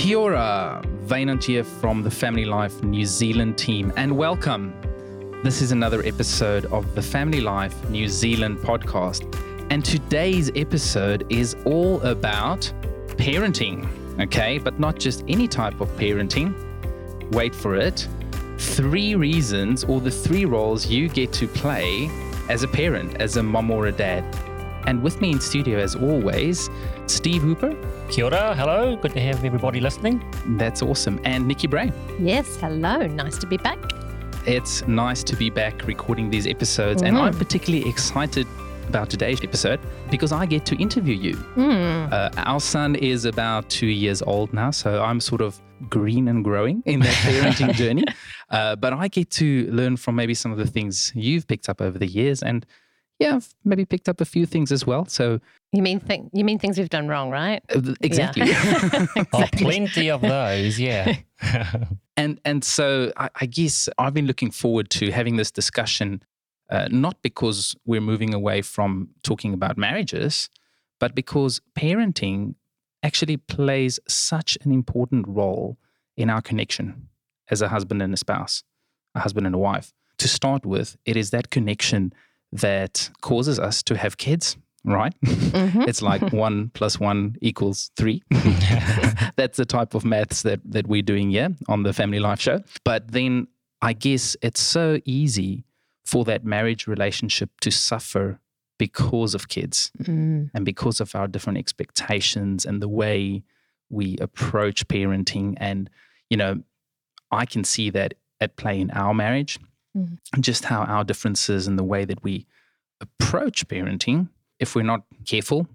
Kia ora, from the Family Life New Zealand team, and welcome. This is another episode of the Family Life New Zealand podcast. And today's episode is all about parenting, okay? But not just any type of parenting. Wait for it. Three reasons or the three roles you get to play as a parent, as a mom or a dad. And with me in studio, as always, Steve Hooper. Kia ora, hello, good to have everybody listening. That's awesome. And Nikki Bray. Yes, hello. Nice to be back. It's nice to be back recording these episodes, and I'm particularly excited about today's episode because I get to interview you. Uh, our son is about two years old now, so I'm sort of green and growing in that parenting journey. Uh, but I get to learn from maybe some of the things you've picked up over the years, and yeah, I've maybe picked up a few things as well. So You mean thing? You mean things we've done wrong, right? uh, th- exactly. Oh, plenty of those, yeah. And and so I, I guess I've been looking forward to having this discussion, uh, not because we're moving away from talking about marriages, but because parenting actually plays such an important role in our connection as a husband and a spouse, a husband and a wife. To start with, it is that connection that causes us to have kids, right? it's like one plus one equals three. That's the type of maths that, that we're doing here on the Family Life Show. But then I guess it's so easy for that marriage relationship to suffer because of kids Mm. and because of our different expectations and the way we approach parenting. And, you know, I can see that at play in our marriage, Mhm. just how our differences and the way that we approach parenting, if we're not careful,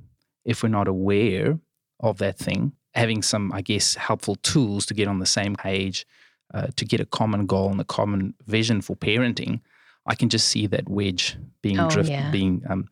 if we're not aware of that thing, having some, I guess, helpful tools to get on the same page, uh, to get a common goal and a common vision for parenting, I can just see that wedge being Oh, drift, yeah. being um,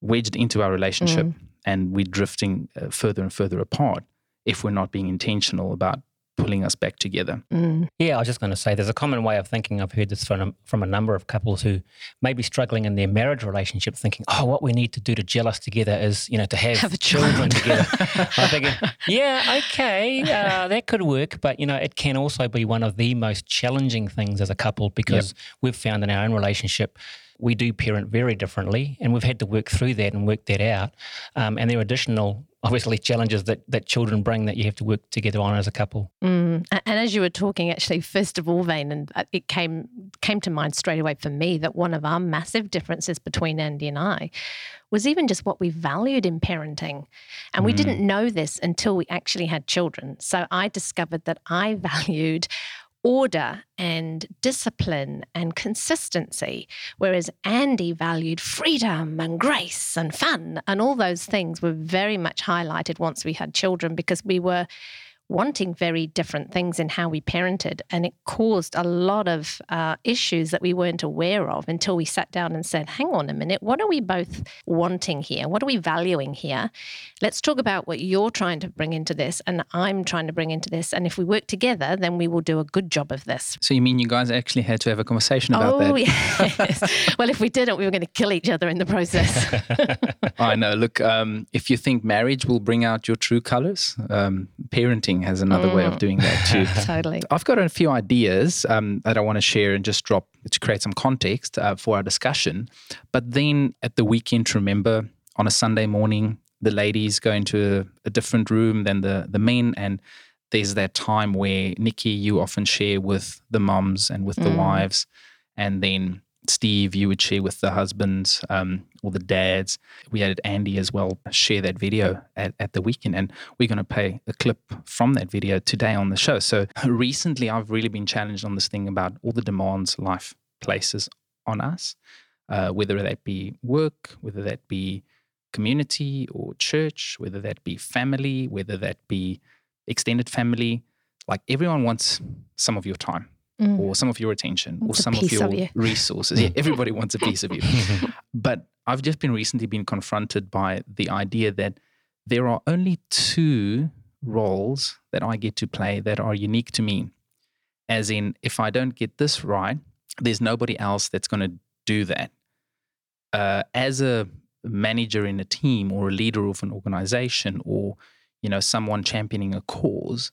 wedged into our relationship, and we're drifting uh, further and further apart if we're not being intentional about pulling us back together. Mm. Yeah, I was just going to say there's a common way of thinking. I've heard this from a, from a number of couples who may be struggling in their marriage relationship, thinking, oh, what we need to do to gel us together is, you know, to have, Have a children together. I'm thinking, yeah, okay, uh, that could work. But, you know, it can also be one of the most challenging things as a couple because we've found in our own relationship, we do parent very differently and we've had to work through that and work that out. Um, and there are additional, obviously, challenges that, that children bring that you have to work together on as a couple. Mm. And as you were talking, actually, first of all, Vane, and uh, it came came to mind straight away for me that one of our massive differences between Andy and I was even just what we valued in parenting, and we didn't know this until we actually had children. So I discovered that I valued order and discipline and consistency, whereas Andy valued freedom and grace and fun. And all those things were very much highlighted once we had children because we were wanting very different things in how we parented. And it caused a lot of uh, issues that we weren't aware of until we sat down and said, hang on a minute, what are we both wanting here? What are we valuing here? Let's talk about what you're trying to bring into this and I'm trying to bring into this. And if we work together, then we will do a good job of this. So you mean you guys actually had to have a conversation about oh, that? Oh, yes. well, if we didn't, we were going to kill each other in the process. I know. Look, um, if you think marriage will bring out your true colors, um, parenting has another way of doing that too. totally. I've got a few ideas um, that I want to share and just drop to create some context uh, for our discussion. But then at the weekend, remember, on a Sunday morning, the ladies go into a, a different room than the, the men. And there's that time where, Nikki, you often share with the moms and with the Mm. wives. And then Steve, you would share with the husbands um, or the dads. We had Andy as well share that video at, at the weekend. And we're going to play a clip from that video today on the show. So recently, I've really been challenged on this thing about all the demands life places on us, uh, whether that be work, whether that be community or church, whether that be family, whether that be extended family. Like everyone wants some of your time Mm. or some of your attention or Wants some of your of you. resources. Yeah, everybody wants a piece of you. But I've just been recently been confronted by the idea that there are only two roles that I get to play that are unique to me. As in, if I don't get this right, there's nobody else that's going to do that. Uh, as a manager in a team or a leader of an organization or you know, someone championing a cause,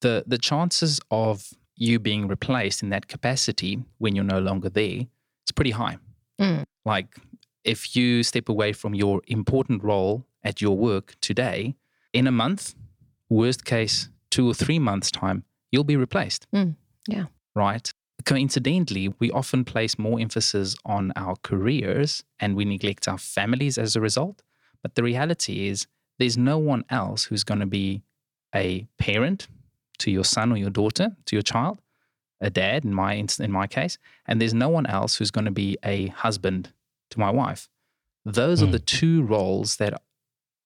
the the chances of you being replaced in that capacity when you're no longer there, it's pretty high. Mm. Like if you step away from your important role at your work today, in a month, worst case, two or three months' time, you'll be replaced. Mm. Yeah. Right. Coincidentally, we often place more emphasis on our careers and we neglect our families as a result. But the reality is, there's no one else who's going to be a parent to your son or your daughter, to your child, a dad in my in my case, and there's no one else who's going to be a husband to my wife. Those mm. are the two roles that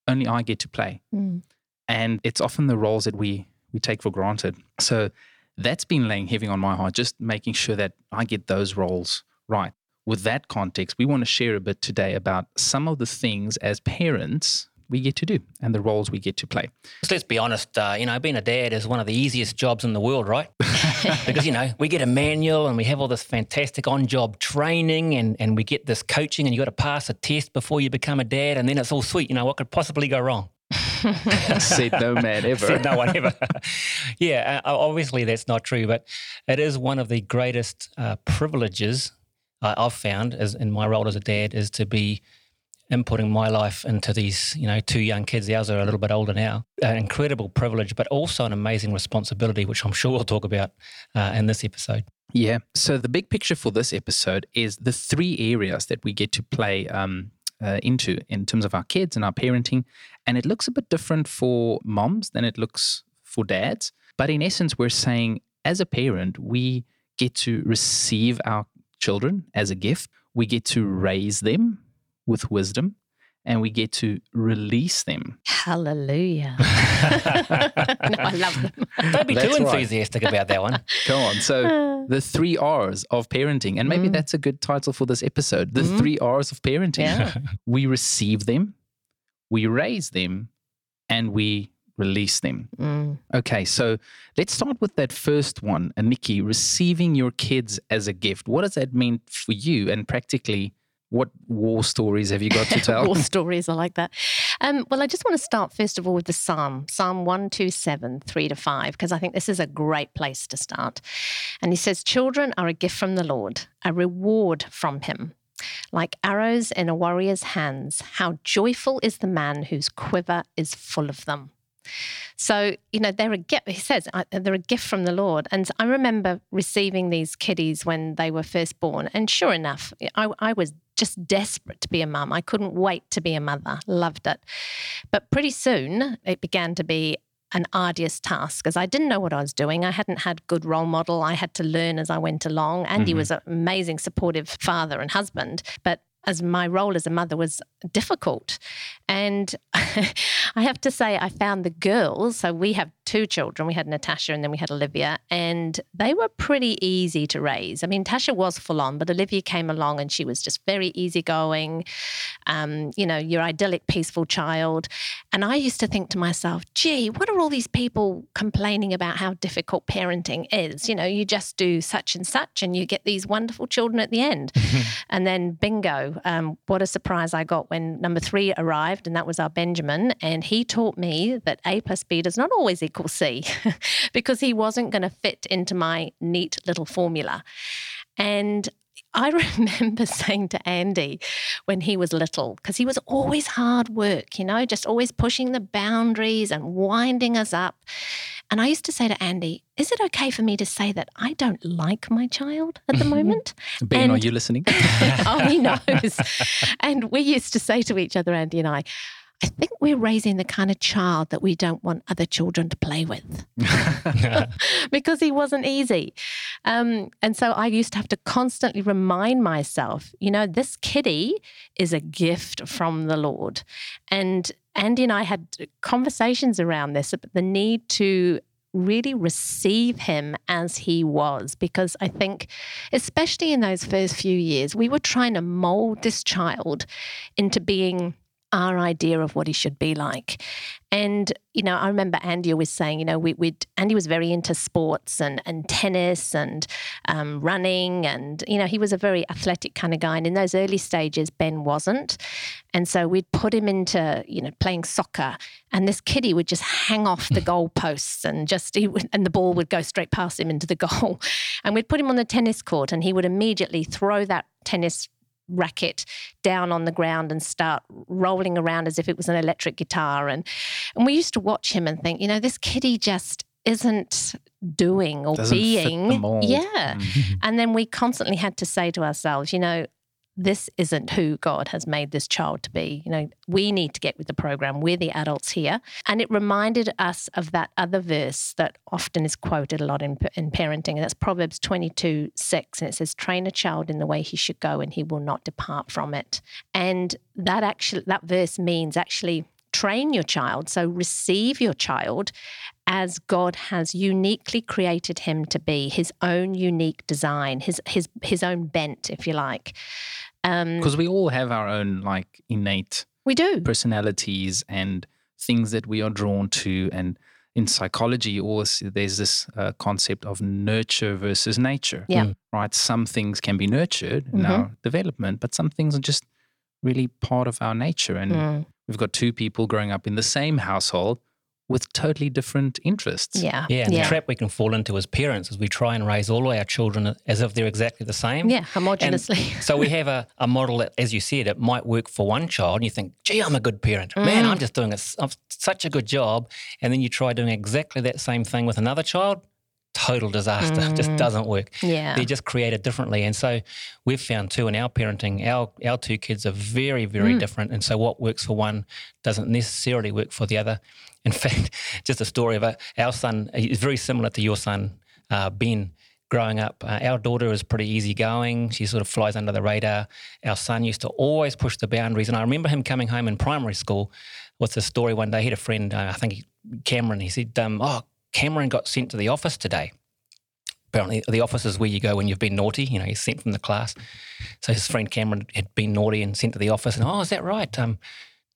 only I get to play. Mm. And it's often the roles that we we take for granted. So that's been laying heavy on my heart, just making sure that I get those roles right. With that context, we want to share a bit today about some of the things as parents we get to do and the roles we get to play. So let's be honest, uh, you know, being a dad is one of the easiest jobs in the world, right? because, you know, we get a manual and we have all this fantastic on job training and, and we get this coaching and you got to pass a test before you become a dad and then it's all sweet. You know, what could possibly go wrong? Said no man ever. Said no one ever. yeah, uh, obviously that's not true, but it is one of the greatest uh, privileges I've found as in my role as a dad is to be inputting my life into these, you know, two young kids. The others are a little bit older now. An incredible privilege, but also an amazing responsibility, which I'm sure we'll talk about uh, in this episode. Yeah. So the big picture for this episode is the three areas that we get to play um, uh, into in terms of our kids and our parenting, and it looks a bit different for moms than it looks for dads. But in essence, we're saying as a parent, we get to receive our children as a gift. We get to raise them with wisdom and we get to release them. Hallelujah. no, I love them. Don't be that's too enthusiastic right. about that one. Go on. So, the three R's of parenting, and maybe mm. that's a good title for this episode the mm. three R's of parenting. Yeah. we receive them, we raise them, and we release them. Mm. Okay, so let's start with that first one, Nikki, receiving your kids as a gift. What does that mean for you and practically? What war stories have you got to tell? war stories, I like that. Um, well, I just want to start first of all with the Psalm, Psalm 127, 3 to 5, because I think this is a great place to start. And he says, Children are a gift from the Lord, a reward from him. Like arrows in a warrior's hands, how joyful is the man whose quiver is full of them. So, you know, they're a gift. He says they're a gift from the Lord. And I remember receiving these kiddies when they were first born. And sure enough, I, I was just desperate to be a mum. I couldn't wait to be a mother, loved it. But pretty soon it began to be an arduous task because I didn't know what I was doing. I hadn't had good role model. I had to learn as I went along. Andy mm-hmm. was an amazing supportive father and husband, but as my role as a mother was difficult. And I have to say, I found the girls, so we have two children. We had Natasha and then we had Olivia, and they were pretty easy to raise. I mean, Tasha was full on, but Olivia came along and she was just very easygoing, um, you know, your idyllic, peaceful child. And I used to think to myself, gee, what are all these people complaining about how difficult parenting is? You know, you just do such and such and you get these wonderful children at the end. and then bingo, um, what a surprise I got when number three arrived, and that was our Benjamin. And he taught me that A plus B does not always equal C because he wasn't going to fit into my neat little formula. And I remember saying to Andy when he was little, because he was always hard work, you know, just always pushing the boundaries and winding us up. And I used to say to Andy, is it okay for me to say that I don't like my child at the moment? ben, and, are you listening? oh, he knows. and we used to say to each other, Andy and I, I think we're raising the kind of child that we don't want other children to play with because he wasn't easy. Um, and so I used to have to constantly remind myself, you know, this kitty is a gift from the Lord. And Andy and I had conversations around this, the need to really receive him as he was because I think especially in those first few years we were trying to mold this child into being our idea of what he should be like. And, you know, I remember Andy was saying, you know, we, would Andy was very into sports and, and tennis and um, running. And, you know, he was a very athletic kind of guy. And in those early stages, Ben wasn't. And so we'd put him into, you know, playing soccer. And this kiddie would just hang off the goalposts and just, he would, and the ball would go straight past him into the goal. And we'd put him on the tennis court and he would immediately throw that tennis racket down on the ground and start rolling around as if it was an electric guitar. And and we used to watch him and think, you know, this kiddie just isn't doing or Doesn't being. Yeah. Mm. And then we constantly had to say to ourselves, you know, this isn't who God has made this child to be. You know, we need to get with the program. We're the adults here. And it reminded us of that other verse that often is quoted a lot in, in parenting. And that's Proverbs 22 6. And it says, train a child in the way he should go and he will not depart from it. And that actually, that verse means actually train your child. So receive your child as God has uniquely created him to be, his own unique design, his his his own bent, if you like. Um, Because we all have our own like innate we do. personalities and things that we are drawn to. And in psychology, also there's this uh, concept of nurture versus nature. Yeah. Mm. Right. Some things can be nurtured in Mhm. our development, but some things are just really part of our nature. And Mm, we've got two people growing up in the same household with totally different interests. yeah. Yeah, and yeah. the trap we can fall into as parents is we try and raise all our children as if they're exactly the same. Yeah, homogeneously. So we have a, a model that, as you said, it might work for one child, and you think, gee, I'm a good parent. Man, Mm. I'm just doing a, s- I'm such a good job. And then you try doing exactly that same thing with another child, total disaster. Just Mm. doesn't work. yeah. They're just created differently. And so we've found too in our parenting, our, our two kids are very, very Mm. different. And so what works for one doesn't necessarily work for the other. In fact, just a story of a, our son is very similar to your son, uh, Ben. Growing up, uh, our daughter is pretty easygoing. She sort of flies under the radar. Our son used to always push the boundaries. And I remember him coming home in primary school with a story one day. He had a friend, uh, I think Cameron, he said, um, Oh, Cameron got sent to the office today apparently the office is where you go when you've been naughty. You know, you're sent from the class. So his friend Cameron had been naughty and sent to the office. And oh, is that right? Um,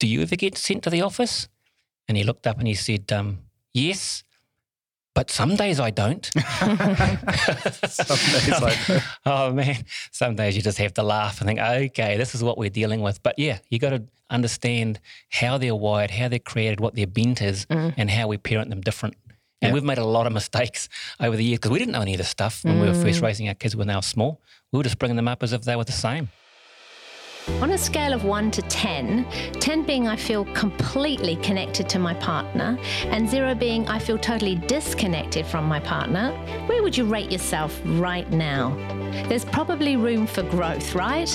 do you ever get sent to the office? And he looked up and he said, um, yes, but some days I don't. Some days I don't. oh man, some days you just have to laugh and think, okay, this is what we're dealing with. But yeah, you got to understand how they're wired, how they're created, what their bent is, Mm. and how we parent them different. And Yeah. we've made a lot of mistakes over the years because we didn't know any of this stuff when we were first Mm. raising our kids when they were small. We were just bringing them up as if they were the same. On a scale of 1 to 10, 10 being I feel completely connected to my partner, and 0 being I feel totally disconnected from my partner, where would you rate yourself right now? There's probably room for growth, right?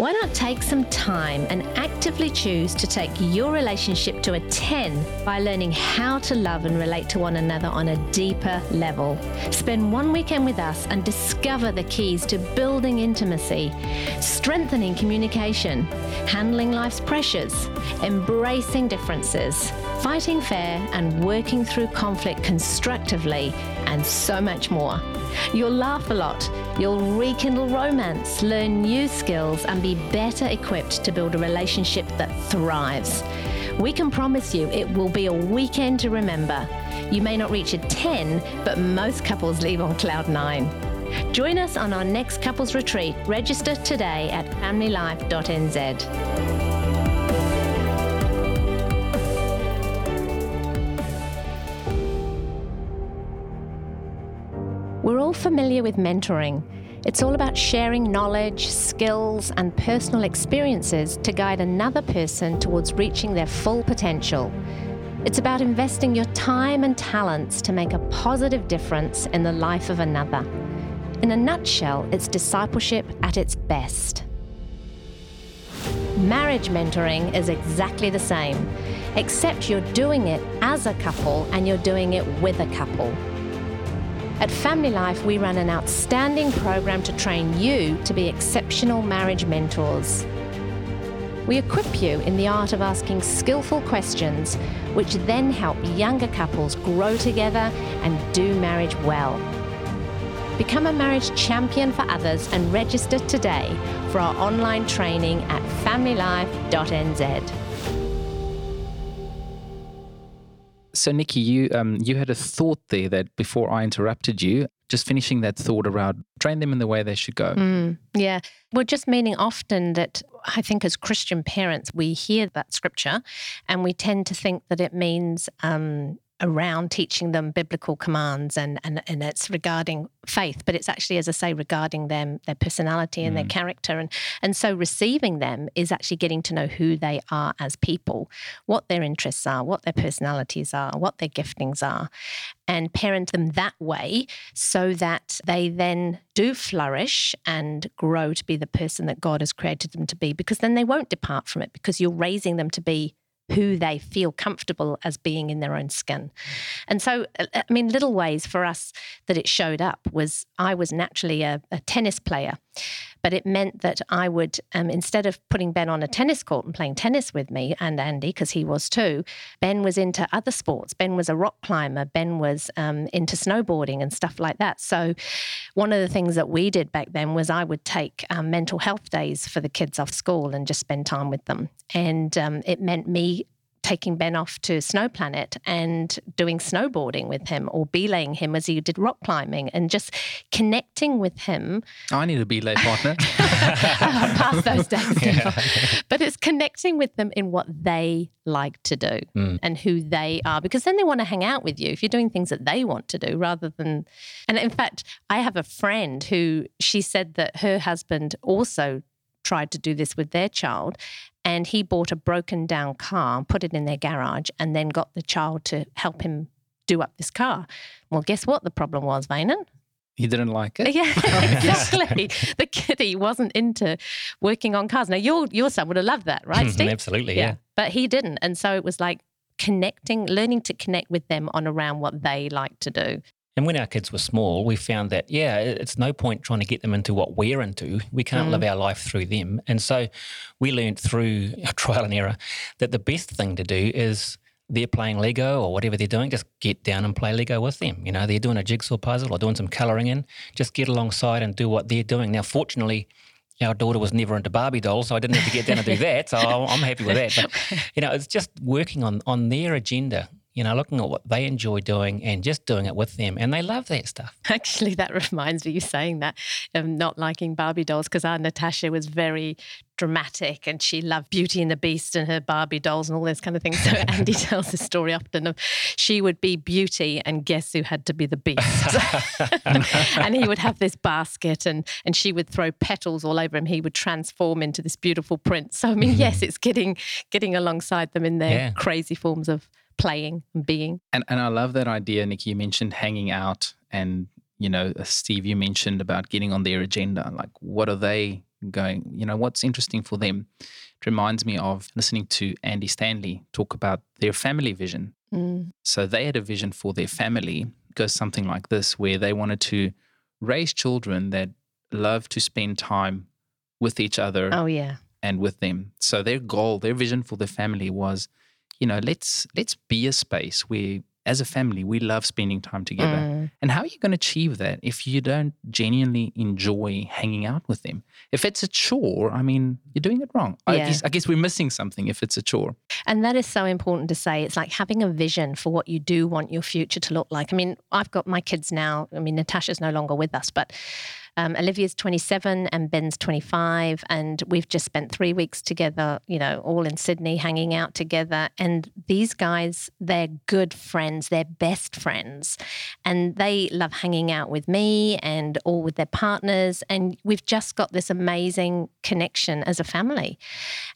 Why not take some time and actively choose to take your relationship to a 10 by learning how to love and relate to one another on a deeper level? Spend one weekend with us and discover the keys to building intimacy, strengthening communication, handling life's pressures, embracing differences, fighting fair and working through conflict constructively, and so much more. You'll laugh a lot, you'll rekindle romance, learn new skills, and be better equipped to build a relationship that thrives. We can promise you it will be a weekend to remember. You may not reach a 10, but most couples leave on cloud nine. Join us on our next couples retreat. Register today at familylife.nz. We're all familiar with mentoring. It's all about sharing knowledge, skills, and personal experiences to guide another person towards reaching their full potential. It's about investing your time and talents to make a positive difference in the life of another. In a nutshell, it's discipleship at its best. Marriage mentoring is exactly the same, except you're doing it as a couple and you're doing it with a couple. At Family Life, we run an outstanding program to train you to be exceptional marriage mentors. We equip you in the art of asking skillful questions, which then help younger couples grow together and do marriage well. Become a marriage champion for others and register today for our online training at familylife.nz. So, Nikki, you um, you had a thought there that before I interrupted you, just finishing that thought around train them in the way they should go. Mm, yeah. Well, just meaning often that I think as Christian parents, we hear that scripture and we tend to think that it means um, around teaching them biblical commands and, and, and it's regarding faith, but it's actually, as I say, regarding them, their personality and mm. their character. And, and so receiving them is actually getting to know who they are as people, what their interests are, what their personalities are, what their giftings are, and parent them that way so that they then do flourish and grow to be the person that God has created them to be, because then they won't depart from it because you're raising them to be who they feel comfortable as being in their own skin. And so, uh, I mean, little ways for us that it showed up was I was naturally a, a tennis player. But it meant that I would, um, instead of putting Ben on a tennis court and playing tennis with me and Andy, because he was too, Ben was into other sports. Ben was a rock climber. Ben was um, into snowboarding and stuff like that. So, one of the things that we did back then was I would take um, mental health days for the kids off school and just spend time with them. And um, it meant me taking Ben off to Snow Planet and doing snowboarding with him or belaying him as he did rock climbing and just connecting with him. I need a belay partner. I'll those days yeah. But it's connecting with them in what they like to do mm. and who they are because then they want to hang out with you if you're doing things that they want to do rather than and in fact I have a friend who she said that her husband also tried to do this with their child and he bought a broken down car, put it in their garage, and then got the child to help him do up this car. Well, guess what the problem was, Wynand? He didn't like it. Yeah, exactly. the kitty wasn't into working on cars. Now your your son would have loved that, right, mm-hmm, Steve? Absolutely, yeah. yeah. But he didn't, and so it was like connecting, learning to connect with them on around what they like to do. And when our kids were small, we found that, yeah, it's no point trying to get them into what we're into. We can't mm. live our life through them. And so we learned through trial and error that the best thing to do is they're playing Lego or whatever they're doing, just get down and play Lego with them. You know, they're doing a jigsaw puzzle or doing some colouring in, just get alongside and do what they're doing. Now, fortunately, our daughter was never into Barbie dolls, so I didn't have to get down and do that. So I'm happy with that. But, you know, it's just working on, on their agenda you know, looking at what they enjoy doing and just doing it with them. And they love that stuff. Actually, that reminds me, you saying that, of not liking Barbie dolls, because our Natasha was very dramatic and she loved Beauty and the Beast and her Barbie dolls and all those kind of things. So Andy tells the story often of she would be Beauty and guess who had to be the Beast. and he would have this basket and, and she would throw petals all over him. He would transform into this beautiful prince. So, I mean, yes, mm-hmm. it's getting, getting alongside them in their yeah. crazy forms of playing and being. And and I love that idea, Nikki. You mentioned hanging out, and you know, uh, Steve, you mentioned about getting on their agenda. Like, what are they going? You know, what's interesting for them? It reminds me of listening to Andy Stanley talk about their family vision. Mm. So they had a vision for their family. It goes something like this, where they wanted to raise children that love to spend time with each other. Oh yeah. And with them. So their goal, their vision for the family was you know, let's let's be a space where as a family we love spending time together. Mm. And how are you going to achieve that if you don't genuinely enjoy hanging out with them? If it's a chore, I mean, you're doing it wrong. Yeah. I, guess, I guess we're missing something if it's a chore. And that is so important to say. It's like having a vision for what you do want your future to look like. I mean, I've got my kids now. I mean, Natasha's no longer with us, but um, Olivia's 27 and Ben's 25. And we've just spent three weeks together, you know, all in Sydney, hanging out together. And these guys, they're good friends, they're best friends. And they love hanging out with me and all with their partners. And we've just got this amazing connection as a family.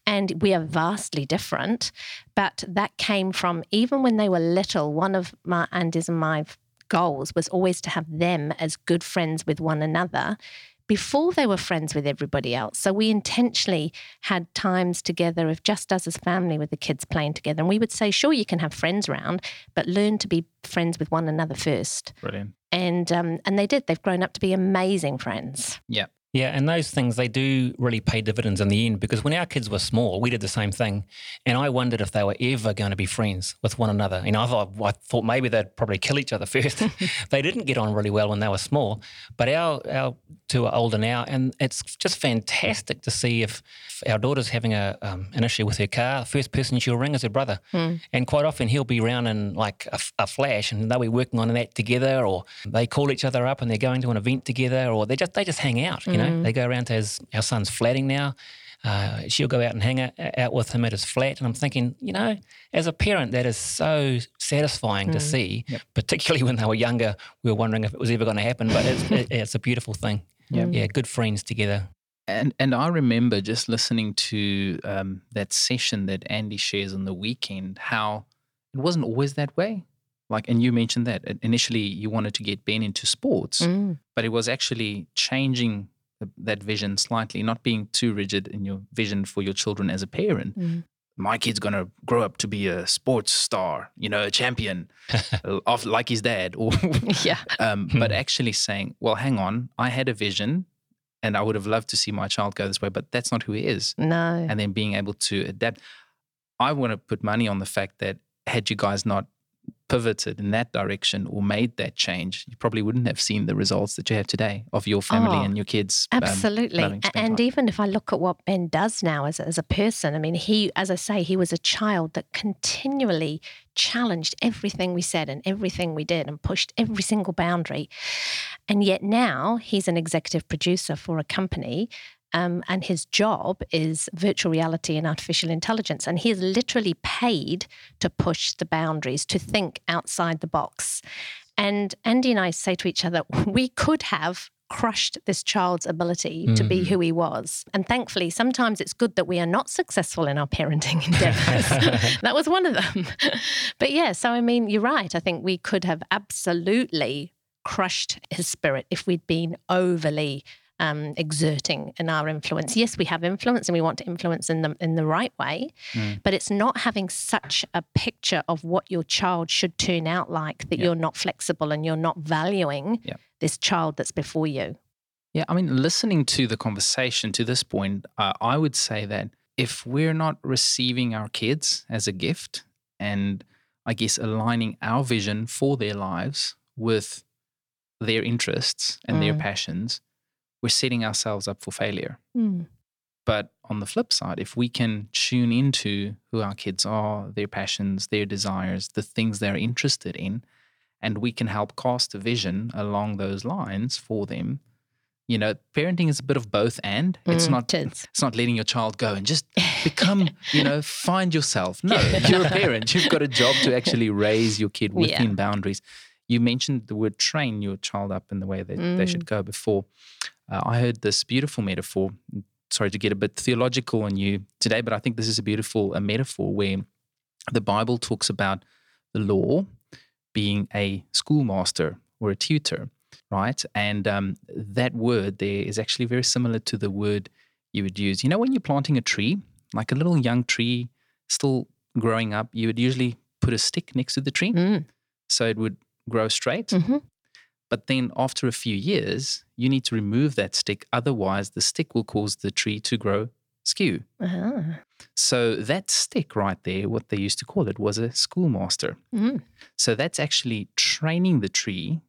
And we are vastly different. But that came from even when they were little, one of my Andy's and my goals was always to have them as good friends with one another before they were friends with everybody else. So we intentionally had times together of just us as family with the kids playing together. And we would say, sure, you can have friends around, but learn to be friends with one another first. Brilliant. And um, and they did. They've grown up to be amazing friends. Yeah. Yeah, and those things they do really pay dividends in the end because when our kids were small, we did the same thing, and I wondered if they were ever going to be friends with one another. You know, I thought, I thought maybe they'd probably kill each other first. they didn't get on really well when they were small, but our our two are older now, and it's just fantastic to see if if our daughter's having a um, an issue with her car, the first person she'll ring is her brother, Mm. and quite often he'll be around in like a flash, and they'll be working on that together, or they call each other up and they're going to an event together, or they just they just hang out. You know, they go around to his our son's flatting now. Uh, she'll go out and hang out, out with him at his flat, and I'm thinking, you know, as a parent, that is so satisfying to see. Particularly when they were younger, we were wondering if it was ever going to happen, but it's, it, it's a beautiful thing. Yeah. yeah, good friends together. And and I remember just listening to um, that session that Andy shares on the weekend, how it wasn't always that way. Like, and you mentioned that initially you wanted to get Ben into sports, Mm. but it was actually changing that vision slightly, not being too rigid in your vision for your children as a parent. Mm. My kid's gonna grow up to be a sports star, you know, a champion, of like his dad, or Yeah. um, but actually saying, well, hang on, I had a vision and I would have loved to see my child go this way, but that's not who he is. No. And then being able to adapt. I want to put money on the fact that had you guys not pivoted in that direction or made that change, you probably wouldn't have seen the results that you have today of your family Oh, and your kids. um, Absolutely. loving to A- spend and even if I look at what Ben does now as, as a person, I mean, he, as I say, he was a child that continually challenged everything we said and everything we did and pushed every single boundary. And yet now he's an executive producer for a company. Um, and his job is virtual reality and artificial intelligence. And he is literally paid to push the boundaries, to think outside the box. And Andy and I say to each other, we could have crushed this child's ability to be Mm. who he was. And thankfully, sometimes it's good that we are not successful in our parenting endeavors. that was one of them. but yeah, so I mean, you're right. I think we could have absolutely crushed his spirit if we'd been overly um, exerting in our influence. Yes, we have influence and we want to influence in the in the right way, Mm. but it's not having such a picture of what your child should turn out like that Yeah. you're not flexible and you're not valuing Yeah. this child that's before you. Yeah, I mean, listening to the conversation to this point, uh, I would say that if we're not receiving our kids as a gift and I guess aligning our vision for their lives with their interests and their Mm. passions, we're setting ourselves up for failure. Mm. But on the flip side, if we can tune into who our kids are, their passions, their desires, the things they're interested in, and we can help cast a vision along those lines for them, you know, parenting is a bit of both and. It's Mm, not is. it's not letting your child go and just become, you know, find yourself. No, you're a parent. You've got a job to actually raise your kid Yeah. within boundaries. You mentioned the word train your child up in the way that they Mm. should go before. Uh, I heard this beautiful metaphor. Sorry to get a bit theological on you today, but I think this is a beautiful a metaphor where the Bible talks about the law being a schoolmaster or a tutor, right? And um, that word there is actually very similar to the word you would use. You know, when you're planting a tree, like a little young tree still growing up, you would usually put a stick next to the tree Mm. so it would grow straight. Mhm. But then after a few years, you need to remove that stick. Otherwise, the stick will cause the tree to grow skew. Ah. So that stick right there, what they used to call it, was a schoolmaster. Mm. So that's actually training the tree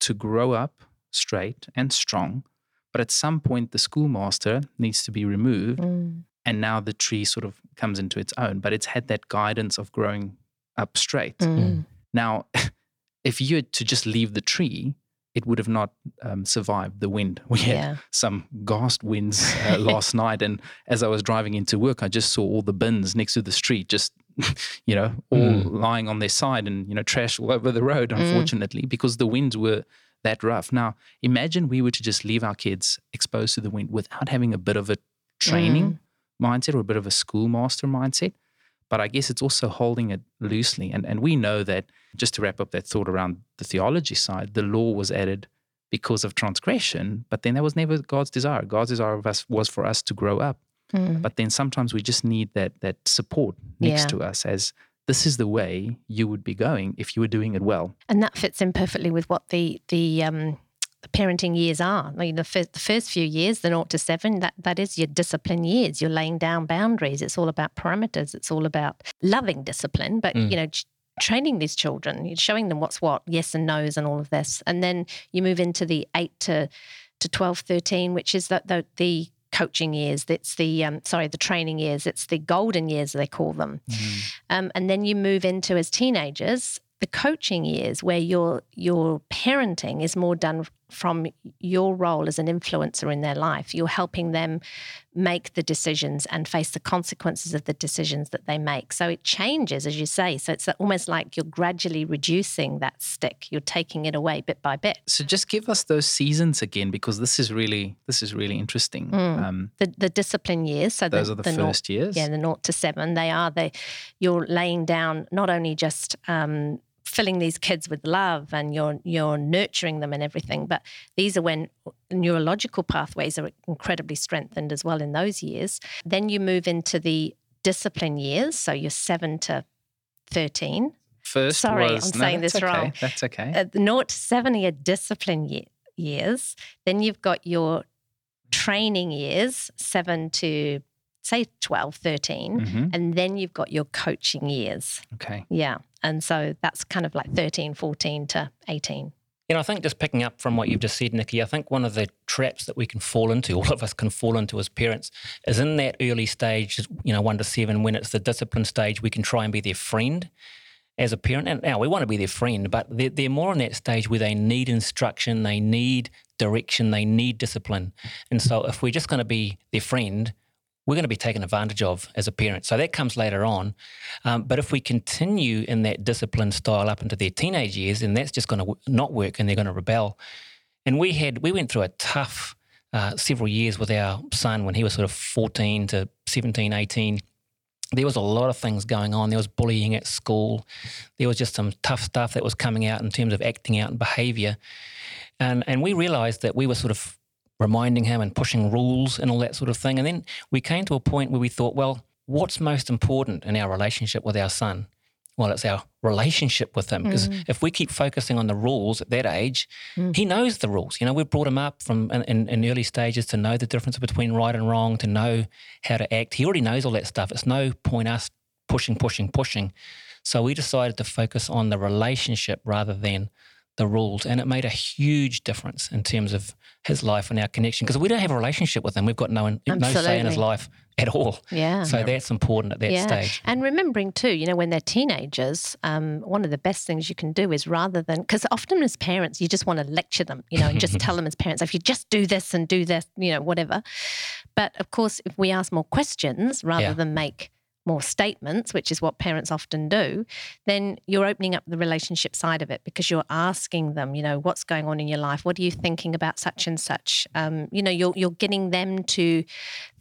to grow up straight and strong. But at some point, the schoolmaster needs to be removed. Mm. And now the tree sort of comes into its own, but it's had that guidance of growing up straight. Mm. Now, if you had to just leave the tree, it would have not um, survived the wind. We had Yeah. some gust winds uh, last night, and as I was driving into work, I just saw all the bins next to the street, just you know, all Mm. lying on their side, and you know, trash all over the road. Unfortunately, because the winds were that rough. Now, imagine we were to just leave our kids exposed to the wind without having a bit of a training mindset or a bit of a schoolmaster mindset. But I guess it's also holding it loosely. And, and we know that, just to wrap up that thought around the theology side, the law was added because of transgression, but then that was never God's desire. God's desire of us was for us to grow up. Mm. But then sometimes we just need that that support next Yeah. to us as this is the way you would be going if you were doing it well. And that fits in perfectly with what the the um, the parenting years are. I mean, the first, the first few years, the naught to seven, that that is your discipline years. You're laying down boundaries. It's all about parameters. It's all about loving discipline, but Mm. you know. Training these children, you're showing them what's what, yes and no's, and all of this. And then you move into the eight to, to 12, 13, which is the, the, the coaching years. It's the um, sorry, the training years. It's the golden years they call them. Mm. Um, and then you move into as teenagers the coaching years where your your parenting is more done from your role as an influencer in their life. You're helping them make the decisions and face the consequences of the decisions that they make. So it changes, as you say. So it's almost like you're gradually reducing that stick. You're taking it away bit by bit. So just give us those seasons again, because this is really this is really interesting. Mm. Um, the the discipline years. So those the, are the, the first naught, years. Yeah, the naught to seven. They are the you're laying down not only just um, filling these kids with love and you're you're nurturing them and everything but these are when neurological pathways are incredibly strengthened as well in those years then you move into the discipline years so you're 7 to 13 first sorry was, i'm no, saying this okay. wrong that's okay uh, 0 to 7 are discipline year, years then you've got your training years 7 to say 12, 13, mm-hmm. and then you've got your coaching years. Okay. Yeah. And so that's kind of like 13, 14 to 18. You know, I think just picking up from what you've just said, Nikki, I think one of the traps that we can fall into, all of us can fall into as parents, is in that early stage, you know, one to seven, when it's the discipline stage, we can try and be their friend as a parent. And now we want to be their friend, but they're, they're more in that stage where they need instruction, they need direction, they need discipline. And so if we're just going to be their friend, we're going to be taken advantage of as a parent. So that comes later on. Um, but if we continue in that discipline style up into their teenage years, then that's just going to not work and they're going to rebel. And we had we went through a tough uh, several years with our son when he was sort of 14 to 17, 18 there was a lot of things going on. There was bullying at school. There was just some tough stuff that was coming out in terms of acting out and behavior. And and we realized that we were sort of reminding him and pushing rules and all that sort of thing. And then we came to a point where we thought, well, what's most important in our relationship with our son? Well, it's our relationship with him. Because mm. if we keep focusing on the rules at that age, mm. he knows the rules. You know, we've brought him up from in, in, early stages to know the difference between right and wrong, to know how to act. He already knows all that stuff. It's no point us pushing, pushing, pushing. So we decided to focus on the relationship rather than the rules. And it made a huge difference in terms of his life and our connection because we don't have a relationship with him. We've got no, no say in his life at all. Yeah. So that's important at that yeah. stage. And remembering too, you know, when they're teenagers, um, one of the best things you can do is rather than, because often as parents, you just want to lecture them, you know, and just tell them as parents, if you just do this and do this, you know, whatever. But of course, if we ask more questions rather yeah. than make more statements, which is what parents often do, then you're opening up the relationship side of it because you're asking them, you know, what's going on in your life? What are you thinking about such and such? Um, you know, you're, you're getting them to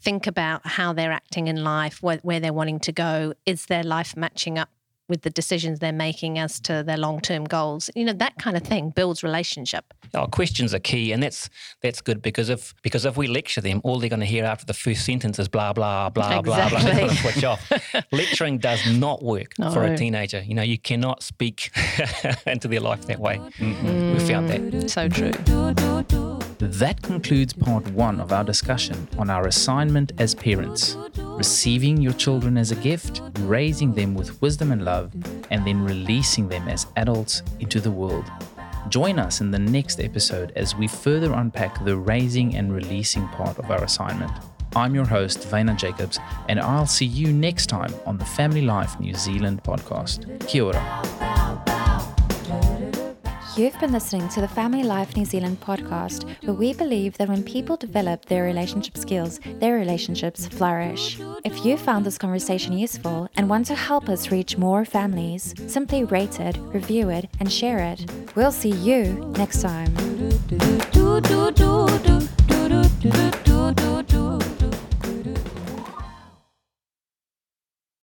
think about how they're acting in life, where, where they're wanting to go. Is their life matching up with the decisions they're making as to their long-term goals. You know, that kind of thing builds relationship. Oh, questions are key, and that's that's good because if because if we lecture them, all they're going to hear after the first sentence is blah blah blah exactly. blah blah. To switch off. Lecturing does not work no. for a teenager. You know, you cannot speak into their life that way. Mm-hmm. We found that. So true. That concludes part one of our discussion on our assignment as parents receiving your children as a gift, raising them with wisdom and love, and then releasing them as adults into the world. Join us in the next episode as we further unpack the raising and releasing part of our assignment. I'm your host, Wynand Jacobs, and I'll see you next time on the Family Life New Zealand podcast. Kia ora. You've been listening to the Family Life New Zealand podcast, where we believe that when people develop their relationship skills, their relationships flourish. If you found this conversation useful and want to help us reach more families, simply rate it, review it, and share it. We'll see you next time.